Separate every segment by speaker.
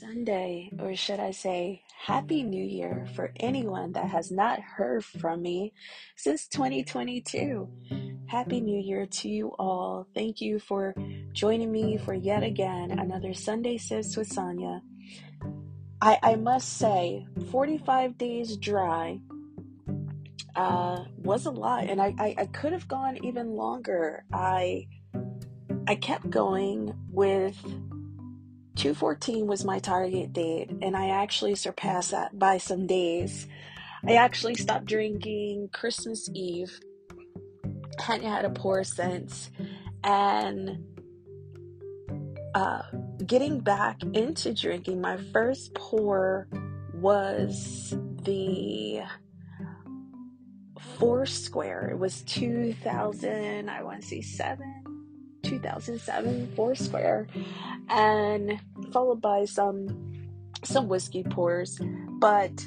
Speaker 1: Sunday, or should I say, Happy New Year for anyone that has not heard from me since 2022. Happy New Year to you all. Thank you for joining me for yet again another Sunday Sips with Sonia. I, I must say, 45 days dry uh, was a lot, and I, I, I could have gone even longer. I I kept going with 214 was my target date, and I actually surpassed that by some days. I actually stopped drinking Christmas Eve, hadn't had a pour since, and uh, getting back into drinking, my first pour was the Foursquare. It was 2000, I want to say seven 2007 Foursquare, and followed by some some whiskey pours. But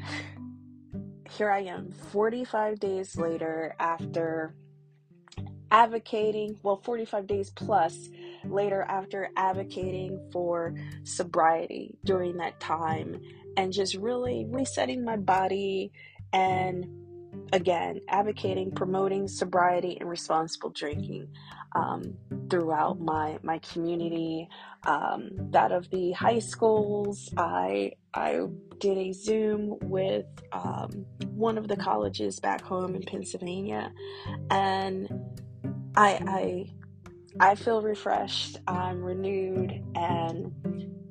Speaker 1: here I am, 45 days later, after advocating, well, 45 days plus later, after advocating for sobriety during that time, and just really resetting my body and again advocating promoting sobriety and responsible drinking um, throughout my my community, um, that of the high schools. I I did a Zoom with um, one of the colleges back home in Pennsylvania, and I I I feel refreshed. I'm renewed, and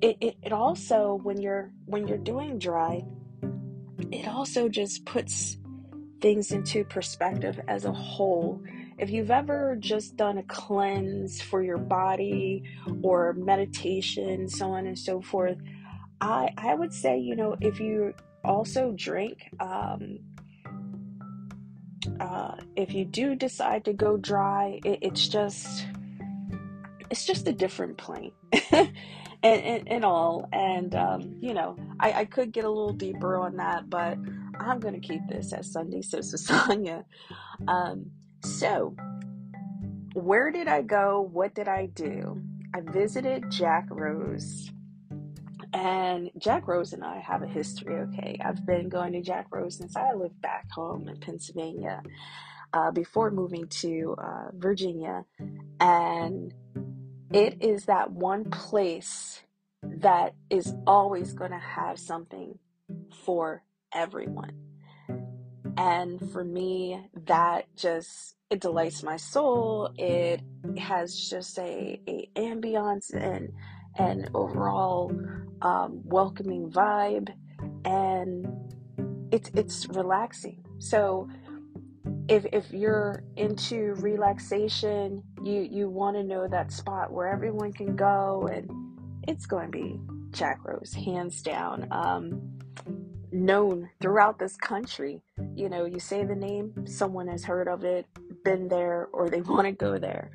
Speaker 1: it, it, it also when you're when you're doing dry, it also just puts things into perspective as a whole if you've ever just done a cleanse for your body or meditation, so on and so forth, I, I would say, you know, if you also drink, um, uh, if you do decide to go dry, it, it's just, it's just a different plane. and, and, and, all. And, um, you know, I, I could get a little deeper on that, but I'm going to keep this as Sunday Sips with Sonia. Um, so, where did I go? What did I do? I visited Jack Rose. And Jack Rose and I have a history, okay? I've been going to Jack Rose since I lived back home in Pennsylvania uh, before moving to uh, Virginia. And it is that one place that is always going to have something for everyone. And for me, that just it delights my soul. It has just a, a ambiance and an overall um, welcoming vibe, and it's it's relaxing. So if if you're into relaxation, you you want to know that spot where everyone can go, and it's going to be Jack Rose, hands down. Um, known mm-hmm. throughout this country. You know, you say the name, someone has heard of it, been there, or they want to go there.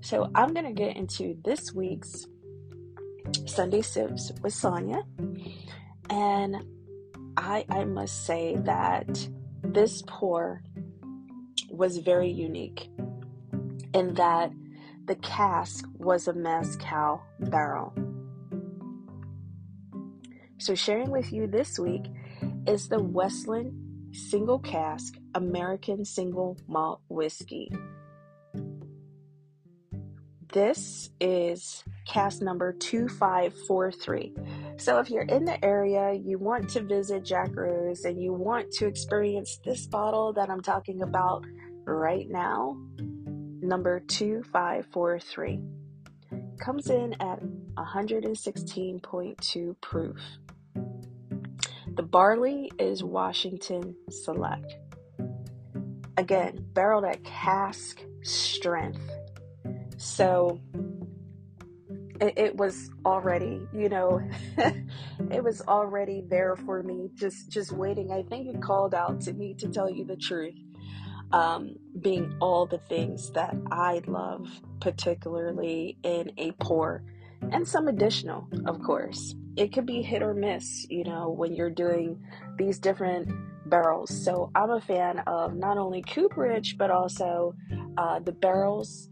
Speaker 1: So I'm going to get into this week's Sunday Sips with Sonia. And I, I must say that this pour was very unique in that the cask was a mezcal barrel. So, sharing with you this week is the Westland Single Cask American Single Malt Whiskey. This is cask number 2543. So, if you're in the area, you want to visit Jack Rose and you want to experience this bottle that I'm talking about right now, number 2543 comes in at 116.2 proof. The barley is Washington Select. Again, barreled at cask strength. So it, it was already, you know, it was already there for me, just just waiting. I think it called out to me to tell you the truth. Um, being all the things that I love, particularly in a pour, and some additional, of course it could be hit or miss, you know, when you're doing these different barrels. So I'm a fan of not only cooperage, but also uh, the barrels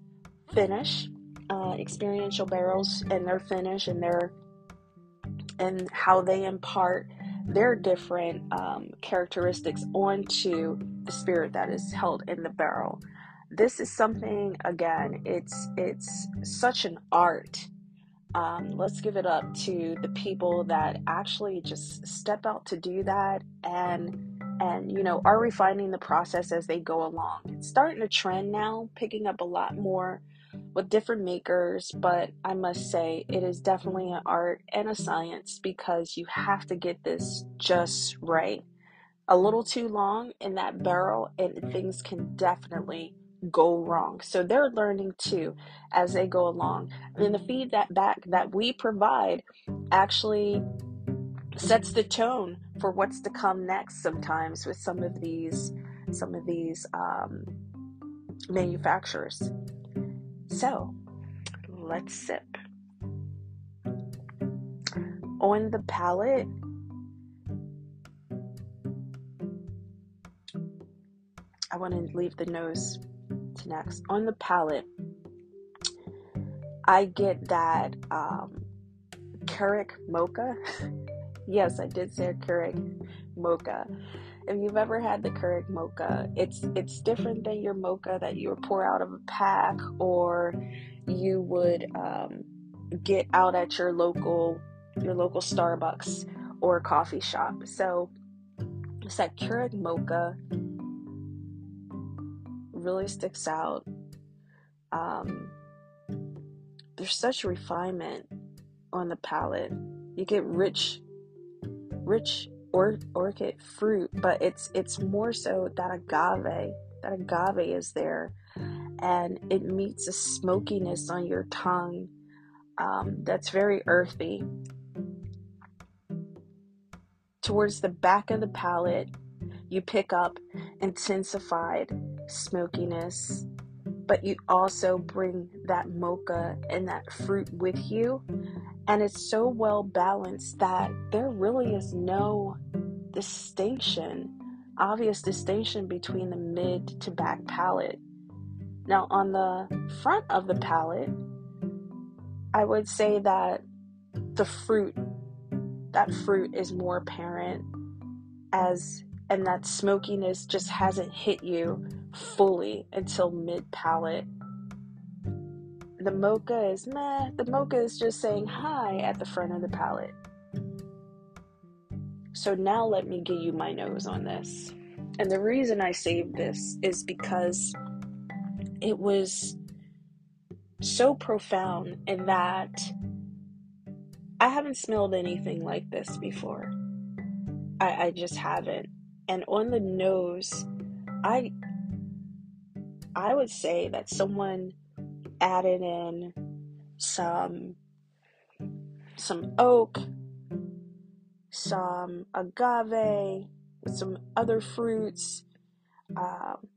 Speaker 1: finish, uh, experiential barrels and their finish and their and how they impart their different um, characteristics onto the spirit that is held in the barrel. This is something again. It's it's such an art. Um, let's give it up to the people that actually just step out to do that and and you know are refining the process as they go along. It's starting to trend now, picking up a lot more with different makers, but I must say it is definitely an art and a science because you have to get this just right. A little too long in that barrel, and things can definitely go wrong. So they're learning too as they go along. And the feedback back that we provide actually sets the tone for what's to come next sometimes with some of these some of these um, manufacturers so, let's sip. On the palate, I want to leave the nose next. On the palate, I get that um, Keurig mocha. yes, I did say Keurig mocha if you've ever had the Keurig mocha, it's it's different than your mocha that you would pour out of a pack or you would um, get out at your local your local Starbucks or coffee shop. So it's that Keurig mocha really sticks out. Um, there's such refinement on the palate. You get rich, rich or- orchid fruit, but it's it's more so that agave. That agave is there, and it meets a smokiness on your tongue um, that's very earthy. Towards the back of the palate, you pick up intensified smokiness, but you also bring that mocha and that fruit with you and it's so well balanced that there really is no distinction, obvious distinction between the mid to back palate. Now, on the front of the palate, I would say that the fruit, that fruit is more apparent as, and that smokiness just hasn't hit you fully until mid palate the mocha is meh. The mocha is just saying hi at the front of the palate. So now let me give you my nose on this. And the reason I saved this is because it was so profound in that I haven't smelled anything like this before. I, I just haven't. And on the nose, I I would say that someone added in some some oak, some agave, some other fruits, um,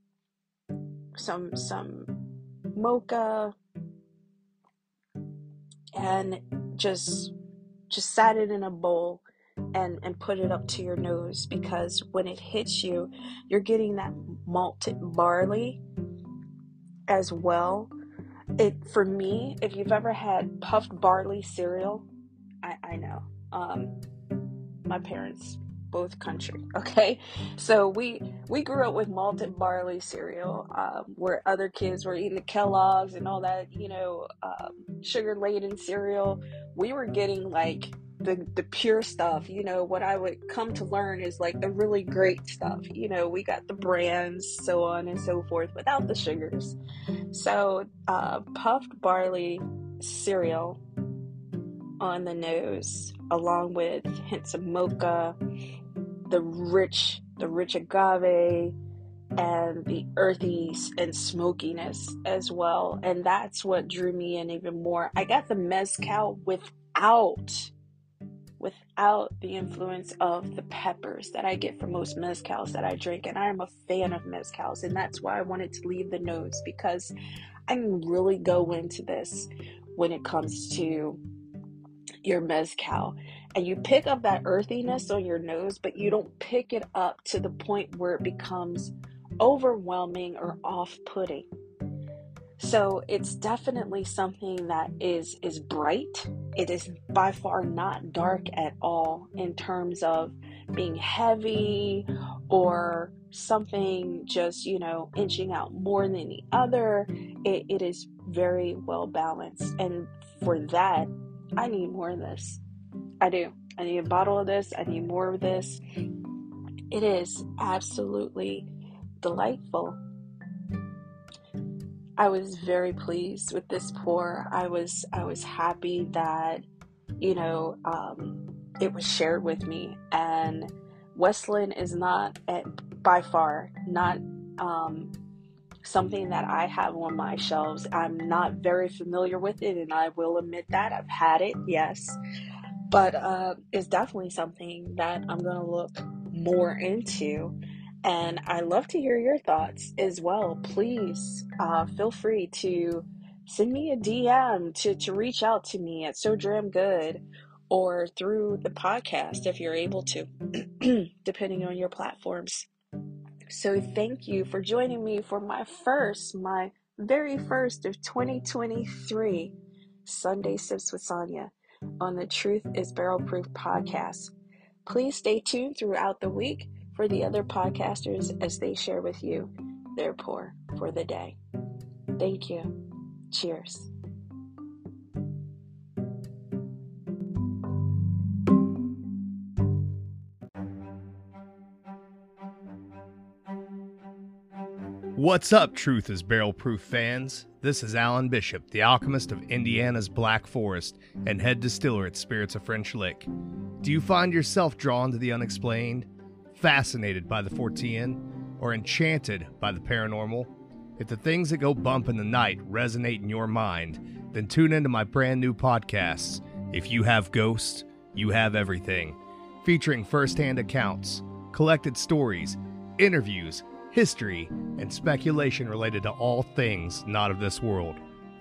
Speaker 1: some some mocha, and just just sat it in a bowl and and put it up to your nose because when it hits you, you're getting that malted barley as well. It for me if you've ever had puffed barley cereal i i know. Um my parents both country okay? So we we grew up with malted barley cereal um, where other kids were eating the kellogg's and all that you know um, sugar laden cereal. We were getting like the the pure stuff you know what i would come to learn is like the really great stuff you know we got the brands so on and so forth without the sugars. So uh, puffed barley cereal on the nose along with hints of mocha the rich the rich agave and the earthy and smokiness as well. And that's what drew me in even more. I got the mezcal without without the influence of the peppers that I get from most mezcals that I drink. And I am a fan of mezcals, and that's why I wanted to leave the notes because I can really go into this when it comes to your mezcal. And you pick up that earthiness on your nose, but you don't pick it up to the point where it becomes overwhelming or off putting. So it's definitely something that is is bright. It is by far not dark at all in terms of being heavy or something just, you know, inching out more than the other. It, it is very well balanced. And for that, I need more of this. I do. I need a bottle of this. I need more of this. It is absolutely delightful. I was very pleased with this pour. I was I was happy that you know um, it was shared with me. And Westland is not at, by far not um, something that I have on my shelves. I'm not very familiar with it, and I will admit that I've had it, yes, but uh, it's definitely something that I'm to look more into. And I love to hear your thoughts as well. Please uh, feel free to send me a DM to, to reach out to me at So Dram Good or through the podcast if you're able to, depending on your platforms. So, thank you for joining me for my first, my very first of 2023 Sunday Sips with Sonia on the Truth is Barrel Proof podcast. Please stay tuned throughout the week for the other podcasters as they share with you their pour for the day. Thank you. Cheers.
Speaker 2: What's up, Truth is Barrel Proof fans? This is Alan Bishop, the alchemist of Indiana's Black Forest and head distiller at Spirits of French Lick. Do you find yourself drawn to the unexplained, fascinated by the Fortean, or enchanted by the paranormal? If the things that go bump in the night resonate in your mind, then tune into my brand new podcasts, If You Have Ghosts, You Have Everything, featuring first-hand accounts, collected stories, interviews, history, and speculation related to all things not of this world.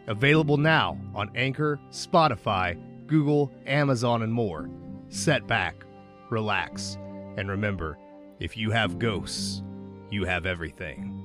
Speaker 2: Available now on Anchor, Spotify, Google, Amazon, and more. Set back, relax, and remember if you have ghosts, you have everything.